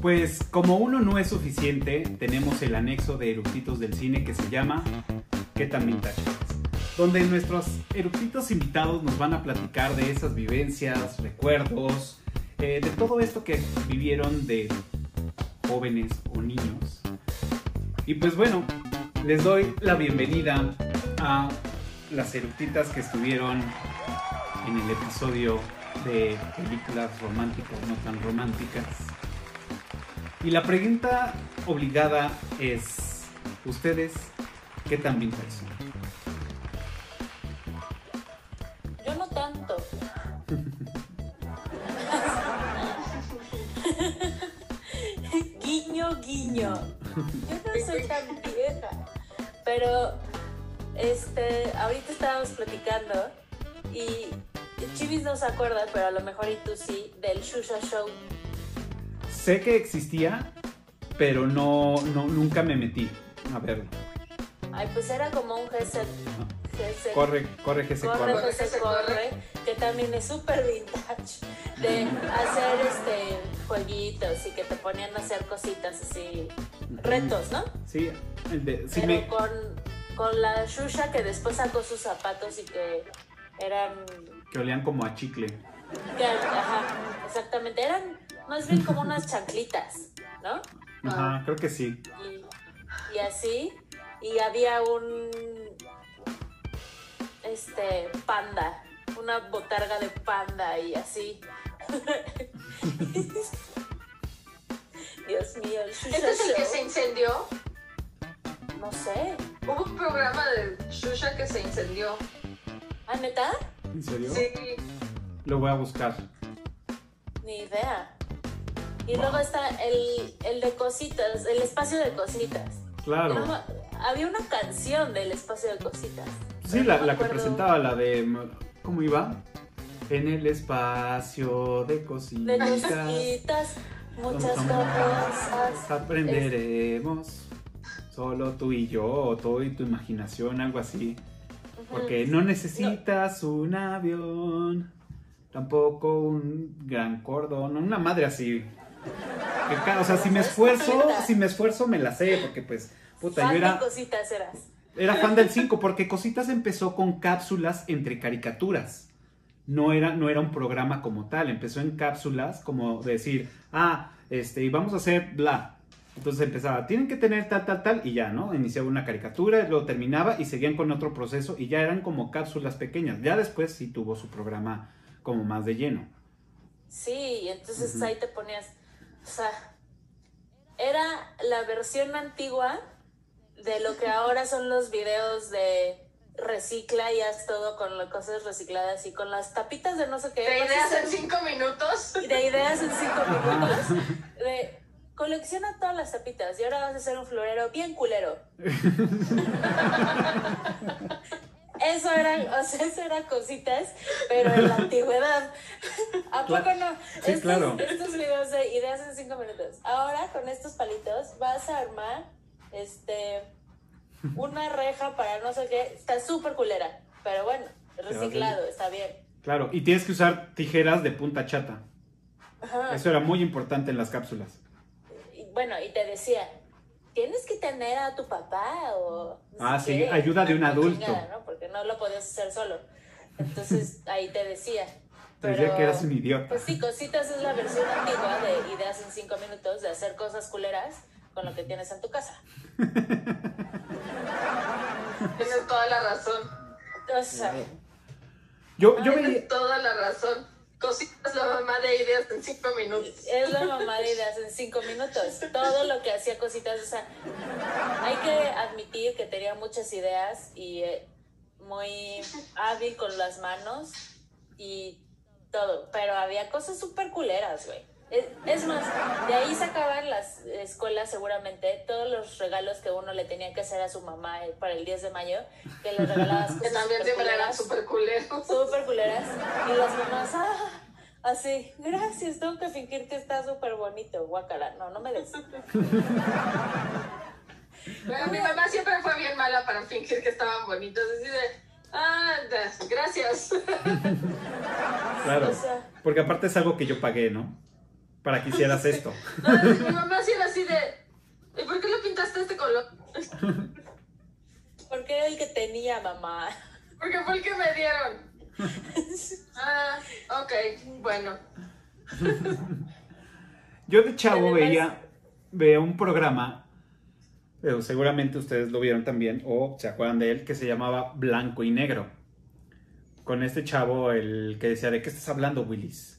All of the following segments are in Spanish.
Pues como uno no es suficiente, tenemos el anexo de eructitos del cine que se llama ¿Qué tan vintage eres?", Donde nuestros eructitos invitados nos van a platicar de esas vivencias, recuerdos, eh, de todo esto que vivieron de jóvenes o niños. Y pues bueno, les doy la bienvenida a las eructitas que estuvieron en el episodio de películas románticas, no tan románticas. Y la pregunta obligada es, ¿ustedes qué tan vintage son? Yo no tanto. guiño, guiño. Yo no soy tan vieja. Pero, este, ahorita estábamos platicando y Chivis no se acuerda, pero a lo mejor y tú sí, del Shusha Show. Sé que existía, pero no, no nunca me metí a verlo. Ay, pues era como un GC. GC Corre, corre, GC, corre, corre. GC, corre, que también es súper vintage, de hacer este jueguitos y que te ponían a hacer cositas así, retos, ¿no? Sí, el de, Pero me, con, con la Shusha que después sacó sus zapatos y que eran que olían como a chicle. que- ajá, exactamente, eran más bien como unas chanclitas, ¿no? Ajá, creo que sí. Y, y así, y había un este panda, una botarga de panda y así. Dios mío, el Shusha ¿Este es el que se incendió? No sé. Hubo un programa de Shusha que se incendió. ¿Ah, neta? ¿En serio? Sí. Lo voy a buscar. Ni idea. Y luego está el, el de cositas, el espacio de cositas. Claro. Había una canción del espacio de cositas. Sí, la, no la que presentaba, la de... ¿Cómo iba? En el espacio de De cositas cositas, muchas cosas. aprenderemos. Solo tú y yo, o tú y tu imaginación, algo así. Porque no necesitas un avión, tampoco un gran cordón, una madre así. O sea, si me esfuerzo, si me esfuerzo me la sé, porque pues, puta, Fan yo de era, cositas eras. era fan del 5, porque Cositas empezó con cápsulas entre caricaturas. No era, no era un programa como tal, empezó en cápsulas como decir, ah, este, y vamos a hacer bla. Entonces empezaba, tienen que tener tal, tal, tal, y ya, ¿no? Iniciaba una caricatura, lo terminaba y seguían con otro proceso y ya eran como cápsulas pequeñas. Ya después sí tuvo su programa como más de lleno. Sí, entonces ahí te ponías. O sea, era la versión antigua de lo que ahora son los videos de recicla y haz todo con las cosas recicladas y con las tapitas de no sé qué. ¿Te vas a ideas en cinco minutos? de ideas en cinco minutos. De colecciona todas las tapitas y ahora vas a hacer un florero bien culero. Eso eran, o sea, eso eran cositas, pero en la antigüedad. ¿A poco no? Sí, estos, claro. estos videos de ideas en cinco minutos. Ahora con estos palitos vas a armar este una reja para no sé qué. Está súper culera. Pero bueno, reciclado, está bien. Claro, y tienes que usar tijeras de punta chata. Ajá. Eso era muy importante en las cápsulas. Y, bueno, y te decía, tienes que tener a tu papá o... Ah, sí, qué, ayuda de un adulto. chingada, ¿no? Porque no lo podías hacer solo. Entonces ahí te decía. Te decía que eras un idiota. Pues sí, Cositas es la versión antigua de ideas en cinco minutos, de hacer cosas culeras con lo que tienes en tu casa. Tienes toda la razón. O sea, Yo, yo Tienes veía... toda la razón. Cositas la mamá de ideas en cinco minutos. es la mamá de ideas en cinco minutos. Todo lo que hacía Cositas, o sea, hay que admitir que tenía muchas ideas y eh, muy hábil con las manos y todo, pero había cosas súper culeras, güey. Es, es más, de ahí sacaban las escuelas seguramente todos los regalos que uno le tenía que hacer a su mamá eh, para el 10 de mayo, que le regalabas Que también siempre eran superculeras, súper culeros. súper culeras, y las mamás, ah, así, gracias, tengo que fingir que está súper bonito, guacala, no, no me des. Pero mi mamá siempre fue bien mala para fingir que estaban bonitos. Así de, ah, gracias. Claro. O sea, Porque aparte es algo que yo pagué, ¿no? Para que hicieras esto. Mi mamá sí era así de, ¿y por qué le pintaste este color? Porque era el que tenía mamá. Porque fue el que me dieron. Ah, ok, bueno. Yo de chavo Además- veía, veía un programa, pero seguramente ustedes lo vieron también, o se acuerdan de él, que se llamaba Blanco y Negro. Con este chavo, el que decía, ¿de qué estás hablando, Willis?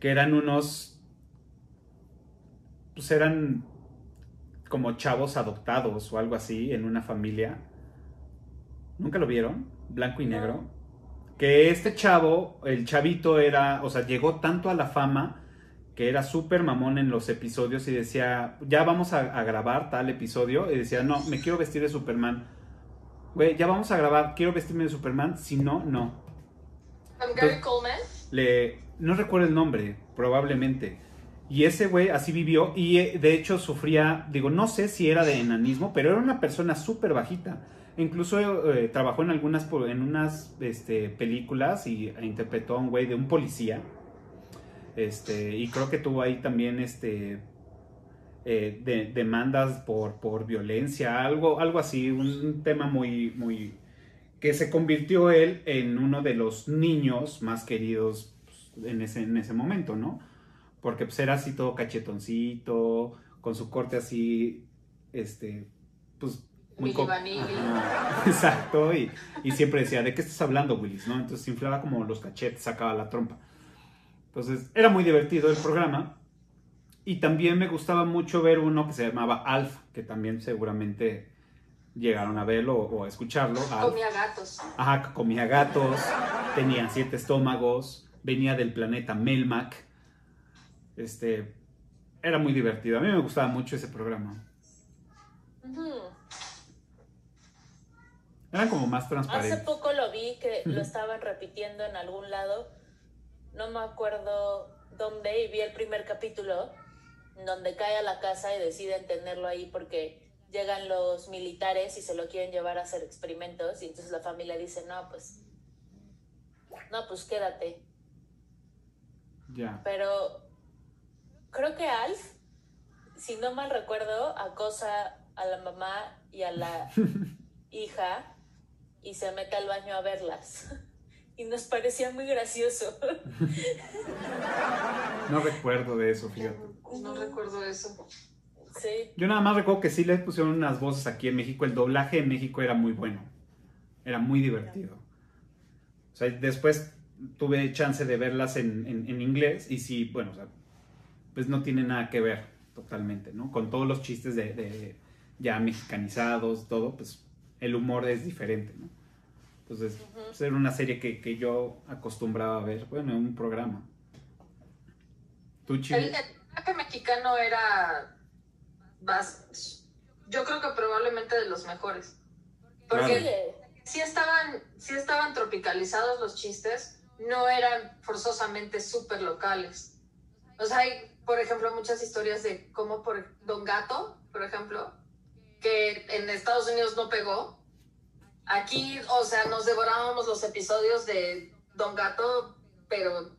Que eran unos... Pues eran como chavos adoptados o algo así en una familia. ¿Nunca lo vieron? Blanco y. Negro. Que este chavo, el chavito era, o sea, llegó tanto a la fama que era súper mamón en los episodios y decía, ya vamos a, a grabar tal episodio. Y decía, no, me quiero vestir de Superman. Güey, ya vamos a grabar, quiero vestirme de Superman. Si no, no. Gary Coleman. Le, no recuerdo el nombre, probablemente. Y ese güey así vivió y eh, de hecho sufría, digo, no sé si era de enanismo, pero era una persona súper bajita. Incluso eh, trabajó en algunas, en unas este, películas y interpretó a un güey de un policía. Este, y creo que tuvo ahí también este, eh, de- demandas por, por violencia, algo, algo así, un tema muy, muy, que se convirtió él en uno de los niños más queridos pues, en, ese, en ese momento, ¿no? Porque pues era así todo cachetoncito, con su corte así, este, pues muy. Ajá, Exacto, y, y siempre decía, ¿de qué estás hablando, Willis? ¿no? Entonces se inflaba como los cachetes, sacaba la trompa. Entonces era muy divertido el programa. Y también me gustaba mucho ver uno que se llamaba Alf, que también seguramente llegaron a verlo o, a escucharlo. Alf. Comía gatos. Ajá, comía gatos, tenía siete estómagos, venía del planeta Melmac. Este, era muy divertido. A mí me gustaba mucho ese programa. Ujú. Era como más Hace transparente. poco lo vi que lo estaban repitiendo en algún lado. No me acuerdo dónde y vi el primer capítulo donde cae a la casa y deciden tenerlo ahí porque llegan los militares y se lo quieren llevar a hacer experimentos y entonces la familia dice, no, pues, no, pues quédate. Ya. Pero creo que Alf, si no mal recuerdo, acosa a la mamá y a la hija y se mete al baño a verlas. Y nos parecía muy gracioso. No recuerdo de eso, fíjate. No recuerdo eso. Sí. Yo nada más recuerdo que sí les pusieron unas voces aquí en México. El doblaje en México era muy bueno. Era muy divertido. O sea, después tuve chance de verlas en, en- en inglés y sí, bueno, o sea, pues no tiene nada que ver totalmente, ¿no? Con todos los chistes de, de ya mexicanizados, todo, pues el humor es diferente, ¿no? Entonces, pues, era una serie que, que yo acostumbraba a ver, bueno, en un programa. ¿Tú? El, el doblaje mexicano era. bas- Yo creo que probablemente de los mejores. Porque Sí, sí estaban, sí estaban tropicalizados los chistes, no eran forzosamente súper locales. O sea, hay, por ejemplo, muchas historias de cómo por Don Gato, por ejemplo, que en Estados Unidos no pegó. Aquí, o sea, nos devorábamos los episodios de Don Gato, pero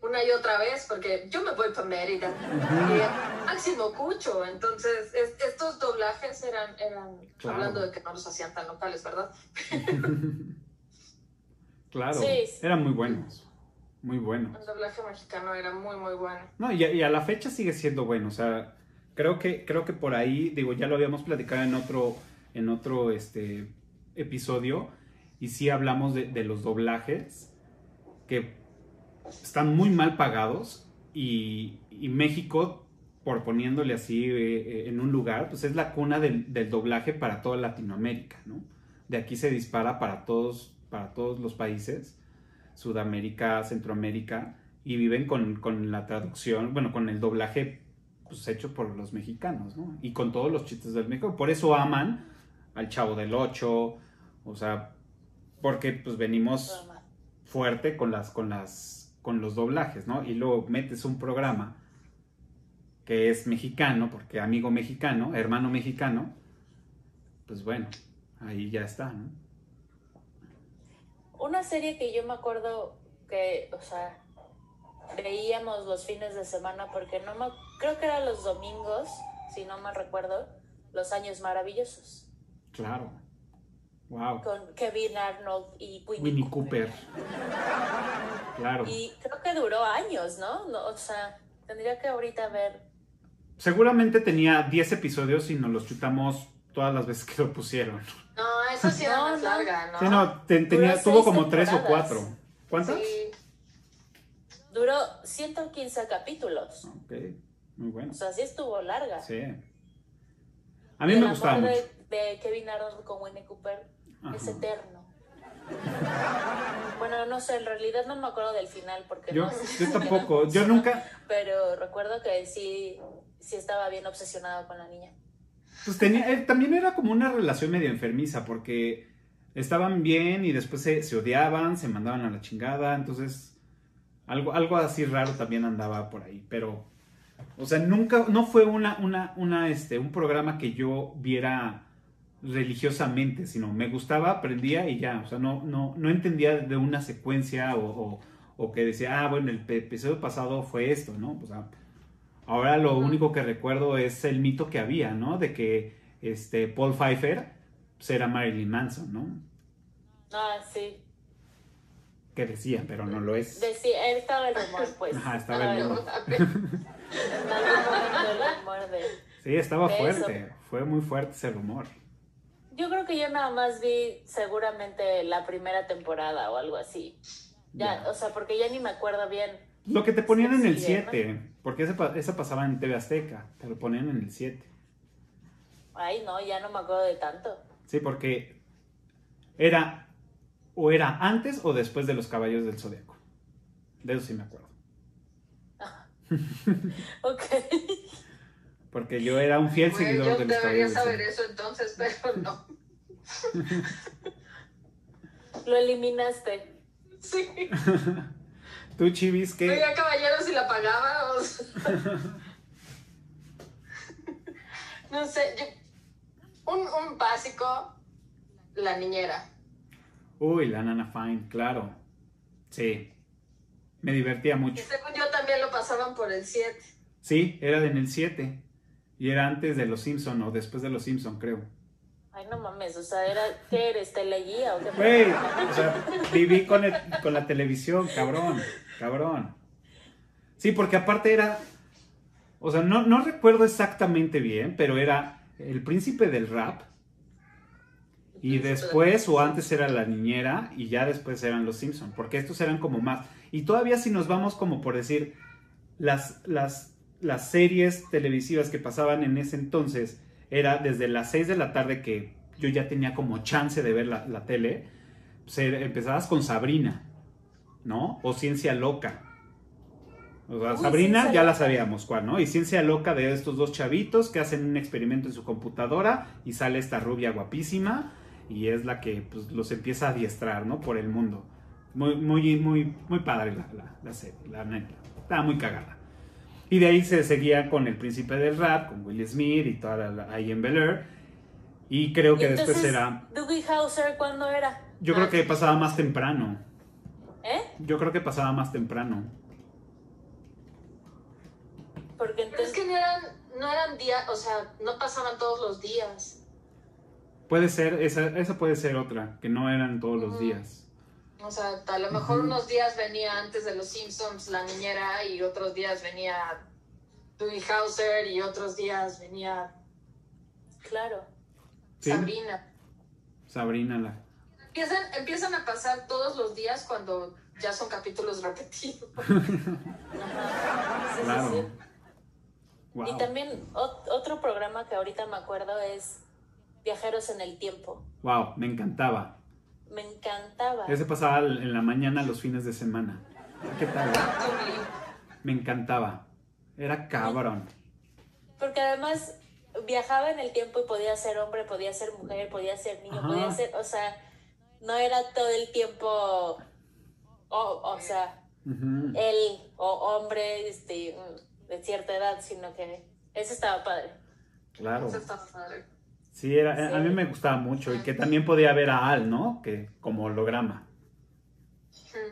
una y otra vez, porque yo me voy para Mérida. Y Máximo Cucho, entonces es- estos doblajes eran, eran Claro. hablando de que no los hacían tan locales, ¿verdad? Claro, Sí. eran muy buenos. Muy buenos. El doblaje mexicano era muy, muy bueno. No, y a, y a la fecha sigue siendo bueno. O sea, creo que, creo que por ahí, digo, ya lo habíamos platicado en otro, en otro este, episodio. Y sí hablamos de, de los doblajes que están muy mal pagados. Y, y México, por poniéndole así eh, eh, en un lugar, pues es la cuna del, del doblaje para toda Latinoamérica, ¿no? De aquí se dispara para todos, para todos los países. Sudamérica, Centroamérica, y viven con, con la traducción, bueno, con el doblaje pues, hecho por los mexicanos, ¿no? Y con todos los chistes del México. Por eso aman al Chavo del Ocho, o sea, porque pues venimos fuerte con las, con las, con los doblajes, ¿no? Y luego metes un programa que es mexicano, porque amigo mexicano, hermano mexicano, pues bueno, ahí ya está, ¿no? Una serie que yo me acuerdo que, o sea, veíamos los fines de semana porque no me, creo que eran los domingos, si no mal recuerdo, los años maravillosos. Claro. Wow. Con Kevin Arnold y Winnie, Winnie Cooper. Cooper. Claro. Y creo que duró años, ¿no? No, O sea, tendría que ahorita ver. Seguramente tenía 10 episodios y nos los chutamos todas las veces que lo pusieron. No, esa sí era No, más no. larga, ¿no? Sí, no, te- tenía, Duró tuvo como 3 o temporadas. 4. ¿Cuántas? Sí. Duró 115 capítulos. Ok, muy bueno. O sea, sí estuvo larga. Sí. A mí el me amor gustaba mucho. de, de Kevin Arnold con Winnie Cooper es Ajá. eterno. Bueno, no sé, en realidad no me acuerdo del final porque Yo, no yo tampoco, yo nunca, Pero recuerdo que sí, sí estaba bien obsesionado con la niña. Pues eh, también era como una relación medio enfermiza porque estaban bien y después se, odiaban, se mandaban a la chingada, entonces algo, algo así raro también andaba por ahí, pero, o sea, nunca, no fue una, una, este, un programa que yo viera religiosamente, sino me gustaba, aprendía y ya, o sea, no, no, no entendía de una secuencia o, o- o que decía, ah, bueno, el episodio pasado fue esto, ¿no? O sea, ahora lo único que recuerdo es el mito que había, ¿no? De que este, Paul Pfeiffer pues, era Marilyn Manson, ¿no? Ah, sí. Que decía, pero no lo es. Decía, estaba el rumor, pues. Ajá, estaba momento el rumor. Sí, estaba fuerte, fue muy fuerte ese rumor. Yo creo que yo nada más vi seguramente la primera temporada o algo así. Ya, Ya. o sea, porque ya ni me acuerdo bien. Lo que te ponían en el Sí, 7, porque esa, esa pasaba en TV Azteca, te lo ponían en el 7. Ay, no, ya no me acuerdo de tanto. Sí, porque era o era antes o después de los Caballos del Zodiaco. De eso sí me acuerdo. Ok. Porque yo era un fiel seguidor yo de los Caballos saber eso entonces, pero no. Lo eliminaste. Sí. Tú, Chivis, ¿qué? Oiga, caballero, si la pagaba. o sea. no sé, yo- un, un básico, la niñera. Uy, la Nana Fine, claro. Sí. Me divertía mucho. según yo también lo pasaban por el 7. Sí, era en el 7. Y era antes de los Simpson o después de los Simpson, creo. Ay, no mames, o sea, era, ¿qué eres? ¿Teleguía o qué? Güey, o sea, viví con, el- con la televisión, cabrón, cabrón. Sí, porque aparte era, o sea, no, no recuerdo exactamente bien, pero era el príncipe del rap. Y después o antes era la niñera y ya después eran los Simpson, porque estos eran como más. Y todavía si nos vamos como por decir las, las, las series televisivas que pasaban en ese entonces, era desde las 6 de la tarde que yo ya tenía como chance de ver la, la tele, pues, era- empezabas con Sabrina, ¿no? O Ciencia Loca. O sea, Uy, Sabrina Ciencia ya la sabíamos cuál, ¿no? Y Ciencia Loca de estos dos chavitos que hacen un experimento en su computadora y sale esta rubia guapísima y es la que pues, los empieza a adiestrar, ¿no? Por el mundo. Muy, muy, muy, muy padre la, la, la serie, la neta. Estaba muy cagada. Y de ahí se seguía con el príncipe del rap, con Will Smith y toda la, la- ahí en Bel Air. Y creo que Y después entonces, era. Dougie Hauser, ¿cuándo era? Yo creo que pasaba más temprano. ¿Eh? Yo creo que pasaba más temprano. Porque Pero es entonces... que no eran, no eran días, o sea, no pasaban todos los días. Puede ser, esa, esa puede ser otra, que no eran todos los días. O sea, a lo mejor unos días venía antes de los Simpsons la niñera y otros días venía Dewey Hauser y otros días venía Claro. ¿Sí? Sabrina. Sabrina la. Empiezan, empiezan a pasar todos los días cuando ya son capítulos repetidos. Sí, Claro. sí. Wow. Y también ot- otro programa que ahorita me acuerdo es Viajeros en el Tiempo. Wow, me encantaba. Me encantaba. Ese pasaba en la mañana los fines de semana. ¿Qué tal? Me encantaba. Era cabrón. Porque además viajaba en el tiempo y podía ser hombre, podía ser mujer, podía ser niño, Ajá. podía ser, o sea, no era todo el tiempo, o, o sea, él o hombre este, de cierta edad, sino que eso estaba padre. Claro. Eso está padre. Sí, era, a mí me gustaba mucho y que también podía ver a Al, ¿no? Que como holograma.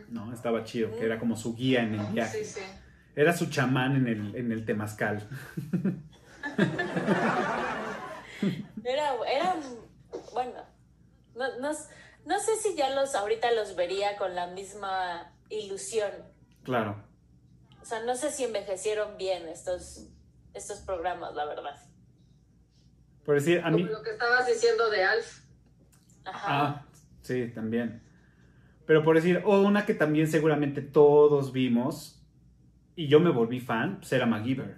¿no? Estaba chido, que era como su guía en el viaje. Sí, sí. Era su chamán en el, en el temazcal. Era, era bueno, no, no, no sé si ya los ahorita los vería con la misma ilusión. Claro. O sea, no sé si envejecieron bien estos, estos programas, la verdad. Por decir, a mí... Como lo que estabas diciendo de Alf. Ajá. Ah, sí, también. Pero por decir, o una que también seguramente todos vimos, y yo me volví fan, pues era MacGyver.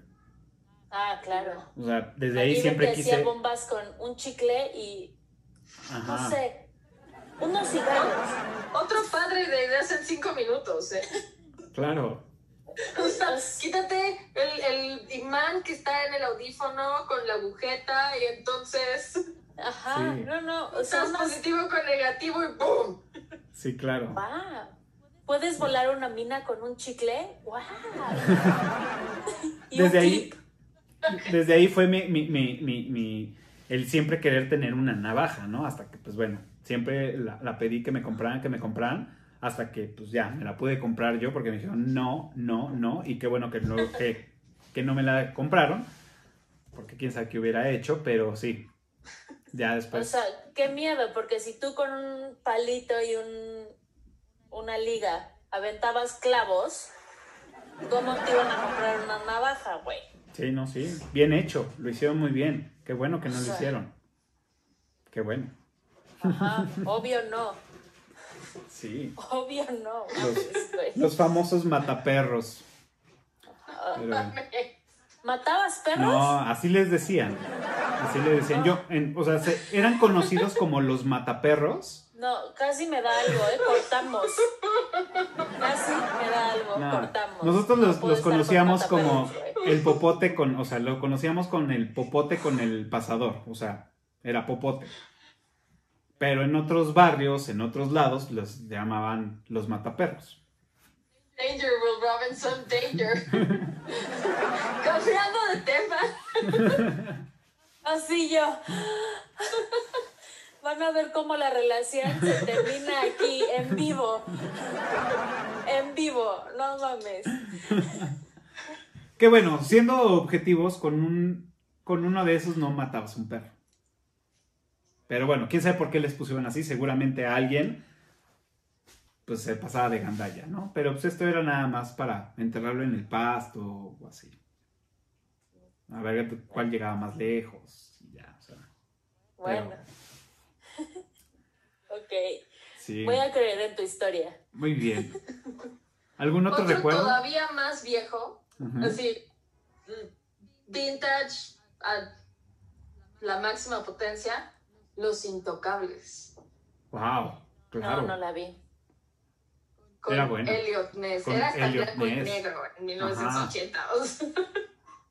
Ah, claro. O sea, desde ahí siempre que hacía quise... bombas con un chicle y, Ajá. no sé, unos cigarros. Otro padre de ideas en cinco minutos, ¿eh? Claro. O sea, quítate el, el imán que está en el audífono con la agujeta y entonces Ajá, Sí. no, no, o sea, positivo con negativo y ¡boom! Sí, claro. ¡Wow! ¿Puedes volar una mina con un chicle? ¡Wow! Y un Desde ahí, clip. desde ahí fue mi, mi, mi, mi- mi- el siempre querer tener una navaja, ¿no? Hasta que, pues bueno, siempre la, la pedí que me compraran, que me compraran, hasta que, pues ya, me la pude comprar yo porque me dijeron no, no, no, y qué bueno que no, que, que no me la compraron, porque quién sabe qué hubiera hecho, pero sí, ya O después... sea, qué miedo, porque si tú con un palito y un, una liga aventabas clavos, ¿cómo te iban a comprar una navaja, güey? Sí, no, sí, bien hecho, lo hicieron muy bien, qué bueno que no lo hicieron, qué bueno, Ajá, obvio no, sí. obvio no. güey. Los famosos mataperros. Pero- ¿Matabas perros? No, así les decían. Así les decían. Yo, en- o sea, se- eran conocidos como los mataperros. No, casi me da algo, ¿eh? Cortamos. Casi me da algo, No, cortamos. Nosotros No los, los conocíamos como el popote con, o sea, lo conocíamos con el popote con el pasador, o sea, era popote. Pero en otros barrios, en otros lados, los llamaban los mataperros. Danger, Will Robinson, danger. Cambiando de tema. Así yo. Van a ver cómo la relación se termina aquí, en vivo. En vivo, no mames. Que bueno, siendo objetivos, con un con uno de esos no matabas un perro. Pero bueno, quién sabe por qué les pusieron así. Seguramente a alguien pues se pasaba de gandalla, ¿no? Pero pues esto era nada más para enterrarlo en el pasto o así. A ver cuál llegaba más lejos. y ya, o sea. Bueno. Ok. Sí. Voy a creer en tu historia. Muy bien. ¿Algún otro, Otro recuerdo? todavía más viejo, Ujú. así, mm, vintage a la máxima potencia, Los Intocables. Wow, claro. No, no la vi. Con Era bueno. Elliot Ness. Con Era hasta Elliot blanco y negro en 1980. o sea.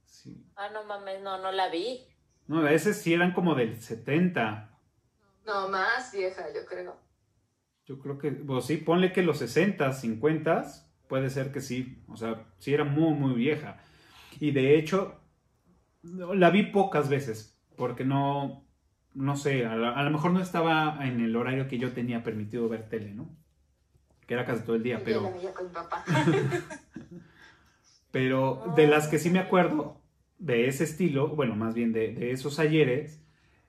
Sí. Ah, no mames, no, no la vi. No, ese sí eran como del 70. No, más vieja, yo creo. Yo creo que, pues sí, ponle que los 60, 50, puede ser que sí. O sea, sí era muy, muy vieja. Y de hecho, no, la vi pocas veces, porque no, no sé, a, la- a lo mejor no estaba en el horario que yo tenía permitido ver tele, ¿no? Que era casi todo el día, Yo la pero, veía con mi papá. pero de las que sí me acuerdo de ese estilo, bueno, más bien de, de esos ayeres,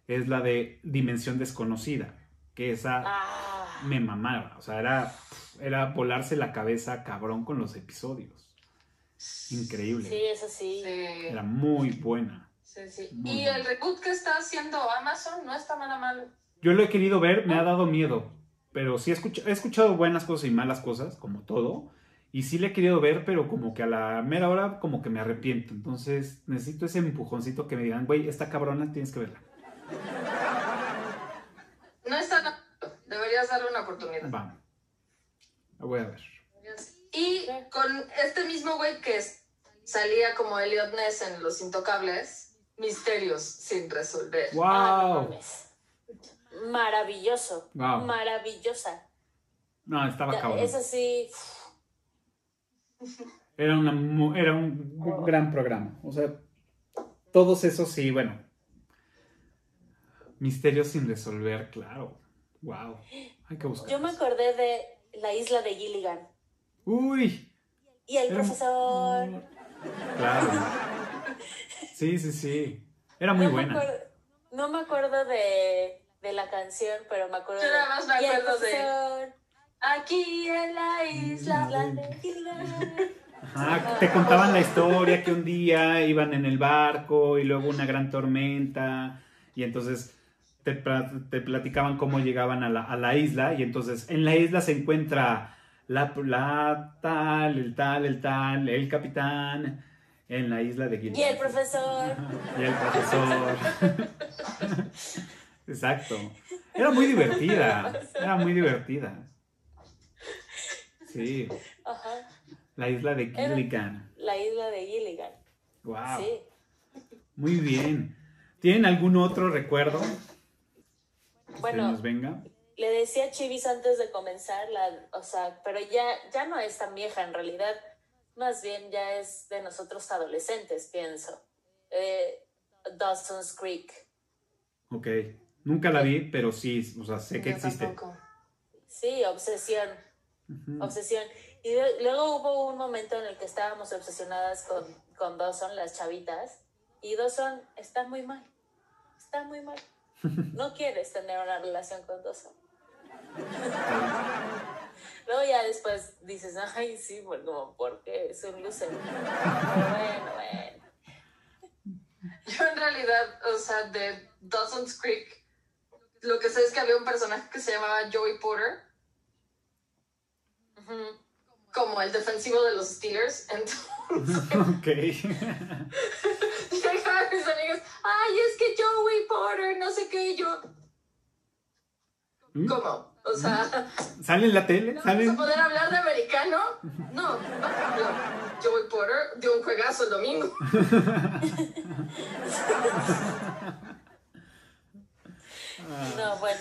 es la de Dimensión Desconocida, que esa... Ah, me mamaba. O sea, era, era volarse la cabeza cabrón con los episodios. Increíble. sí, eso sí. Sí, Era muy buena. Sí, sí. Muy Y el reboot que está haciendo Amazon no está nada mal. Yo lo he querido ver, me ha dado miedo. Pero sí he, he escuchado buenas cosas y malas cosas, como todo. Y sí le he querido ver, pero como que a la mera hora como que me arrepiento. Entonces necesito ese empujoncito que me digan, güey, esta cabrona tienes que verla. No está nada. Deberías darle una oportunidad. Vamos. La voy a ver. Y con este mismo güey que salía como Elliot Ness en Los Intocables, Misterios sin resolver. Ah, no ¡Wow! mames. Maravilloso. Wow. Maravillosa. No, estaba Ya, cabrón. Eso sí. Era, una mu- era un gran programa. O sea, todos esos sí, bueno. Misterios sin resolver, claro. Wow. Hay que buscar. Yo me acordé de la isla de Gilligan. Uy. Y el era- profesor. Claro. Sí, sí, sí. Era muy no Me buena. acuerdo, no me acuerdo de, de la canción, pero me acuerdo Yo de. nada más me "Y el acuerdo de- Aquí en la isla. la de Gilbert". Ajá, te contaban la historia que un día iban en el barco y luego una gran tormenta y entonces te, te platicaban cómo llegaban a la, a la isla y entonces en la isla se encuentra la, la tal, el tal, el tal, el capitán en la isla de Y Gilligan. el profesor. Y el profesor. Exacto. Era muy divertida. Era muy divertida. Sí. Ajá. La isla de Era- Gilligan. La isla de Gilligan. Wow. Sí. Muy bien. ¿Tienen algún otro recuerdo? que Bueno. nos venga. Le decía a Chivis antes de comenzar, la, o sea, pero ya, ya no es tan vieja en realidad. Más bien ya es de nosotros adolescentes, pienso. Eh, Dawson's Creek. Ok. Nunca la vi, pero sí, o sea, sé que Yo existe. tampoco. Sí, obsesión. Obsesión. Y de- luego hubo un momento en el que estábamos obsesionadas con, con Dawson, las chavitas. Y Dawson está muy mal. Está muy mal. No quieres tener una relación con Dawson. Luego ya después dices, ay, sí, bueno, como, ¿por qué? Es un loser. Bueno, bueno. Yo en realidad, o sea, de Dawson's Creek, lo que sé es que había un personaje que se llamaba Joey Porter, como el defensivo de los Steelers. Entonces, ok. llegaban mis amigos, ay, es que Joey Porter, no sé qué, y yo, ¿cómo? O sea, ¿Sale en la tele? ¿no ¿Sale? vamos a poder hablar de americano? No. Joey Porter dio un juegazo el domingo. No, bueno.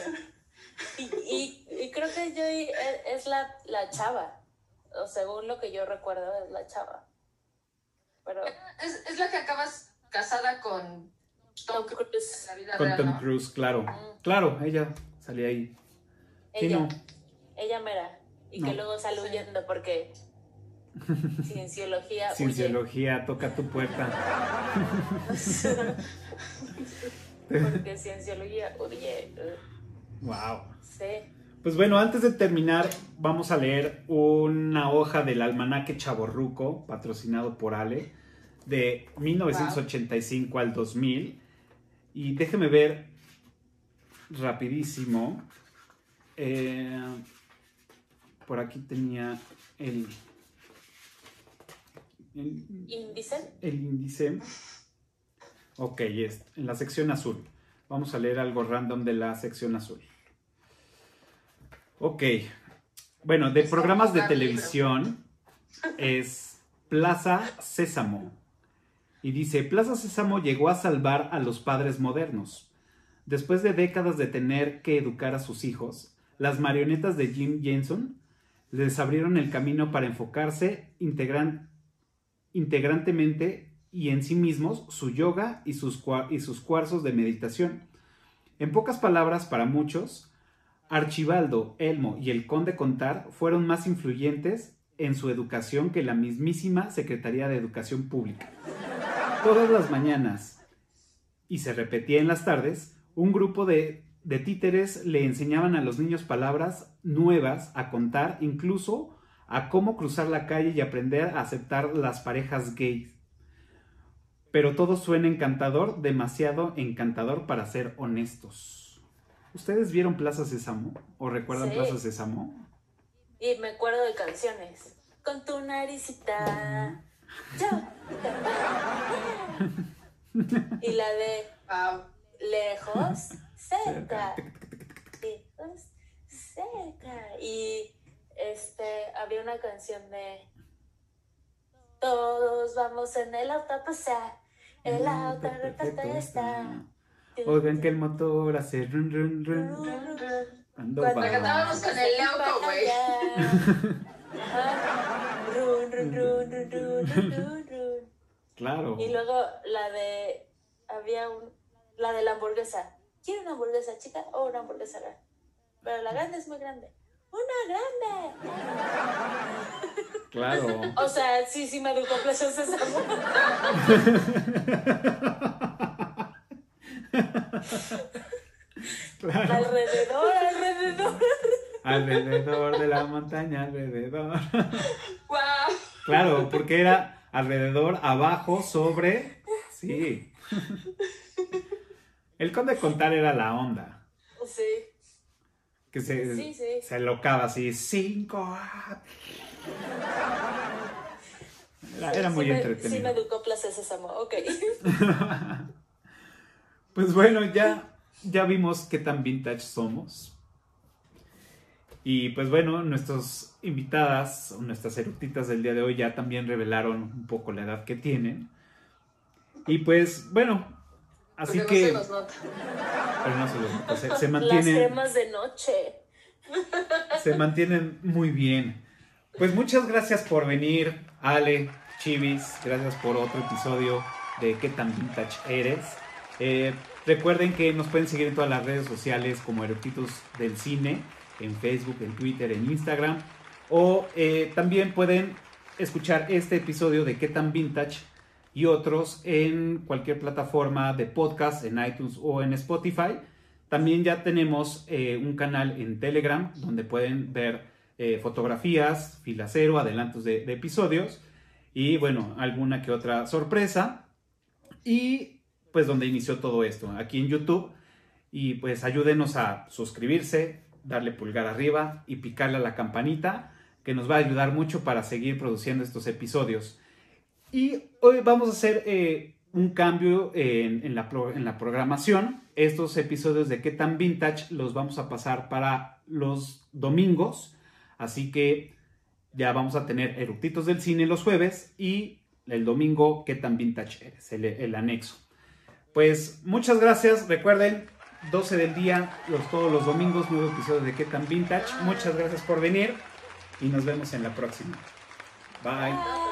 Y, y- y creo que Joey es, es la, la chava. O según lo que yo recuerdo, es la chava. Pero Es, es la que acabas casada con Tom Cruise Con Tom. Cruise, claro. Mm. Claro, ella salía ahí. Sí, ella, no. ella mera. Y No. que luego sale Sí. huyendo porque cienciología huye. Cienciología, toca tu puerta. porque cienciología huye. Wow. Sí. Pues bueno, antes de terminar, vamos a leer una hoja del almanaque Chaborruco, patrocinado por Ale, de 1985 al 2000. Y déjeme ver rapidísimo. Eh, por aquí tenía el, el, Índice. el índice. Ok, es en la sección azul. Vamos a leer algo random de la sección azul. Ok. Bueno, de programas de televisión es Plaza Sésamo. Y dice, Plaza Sésamo llegó a salvar a los padres modernos. Después de décadas de tener que educar a sus hijos, las marionetas de Jim Jensen les abrieron el camino para enfocarse integran- integrantemente y en sí mismos su yoga y sus, y sus cuarzos de meditación. En pocas palabras, para muchos, Archibaldo, Elmo y el conde Contar fueron más influyentes en su educación que la mismísima Secretaría de Educación Pública. Todas las mañanas, y se repetía en las tardes, un grupo de, de títeres le enseñaban a los niños palabras nuevas a contar, incluso a cómo cruzar la calle y aprender a aceptar las parejas gays. Pero todo suena encantador, demasiado encantador para ser honestos. ¿Ustedes vieron Plaza Sésamo? ¿O recuerdan Sí. Plaza Sésamo? Y me acuerdo de canciones. Con tu naricita. Yo. y la de Wow. lejos, cerca. Lejos, cerca. Y este había una canción de Todos vamos en el auto a pasar. El auto repente está. Oigan que el motor hace run run run. Run, run. Cuando cantábamos con el Leuco, güey. Ajá. Run, run, run, run, run, run, run, run. Claro. Y luego la de. Había un. La de la hamburguesa. ¿Quiere una hamburguesa chica o una hamburguesa grande? Pero la grande es muy grande. una grande. Claro. O sea, sí, sí me educó Plaza Sésamo. Claro. Alrededor, alrededor. Alrededor de la montaña, alrededor. ¡Guau! Claro, porque era alrededor, abajo, sobre. Sí. El conde contar era la onda. Sí, Que se, Sí, sí. se locaba así. Cinco. ah. Era, muy me- Sí entretenido. me educó Plaza Sésamo, ok. Pues bueno, ya, ya vimos qué tan vintage somos. Y pues bueno, nuestras invitadas, nuestras eructitas del día de hoy ya también revelaron un poco la edad que tienen. Y pues bueno, así Porque que... no se nos nota. pero no se, los nota, se, se Las mantienen, cremas de noche. se mantienen muy bien. Pues muchas gracias por venir, Ale, Chivis. Gracias por otro episodio de ¿Qué tan vintage eres? Eh, recuerden que nos pueden seguir en todas las redes sociales como Eructitos del Cine, en Facebook, en Twitter, en Instagram. O eh, también pueden escuchar este episodio de ¿Qué tan vintage? Y otros en cualquier plataforma de podcast, en iTunes o en Spotify. También ya tenemos eh, un canal en Telegram donde pueden ver eh, fotografías, filacero, adelantos de, de episodios y bueno, alguna que otra sorpresa. Y pues donde inició todo esto, aquí en YouTube. Y pues ayúdenos a suscribirse, darle pulgar arriba y picarle a la campanita, que nos va a ayudar mucho para seguir produciendo estos episodios. Y hoy vamos a hacer eh, un cambio en, la programación. Estos episodios de qué tan vintage los vamos a pasar para los domingos. Así que ya vamos a tener eructitos del cine los jueves y el domingo qué tan vintage eres, el, anexo. Pues muchas gracias. Recuerden, 12 del día, los, todos los domingos, nuevo episodio de qué tan vintage. Muchas gracias por venir y nos vemos en la próxima. Bye.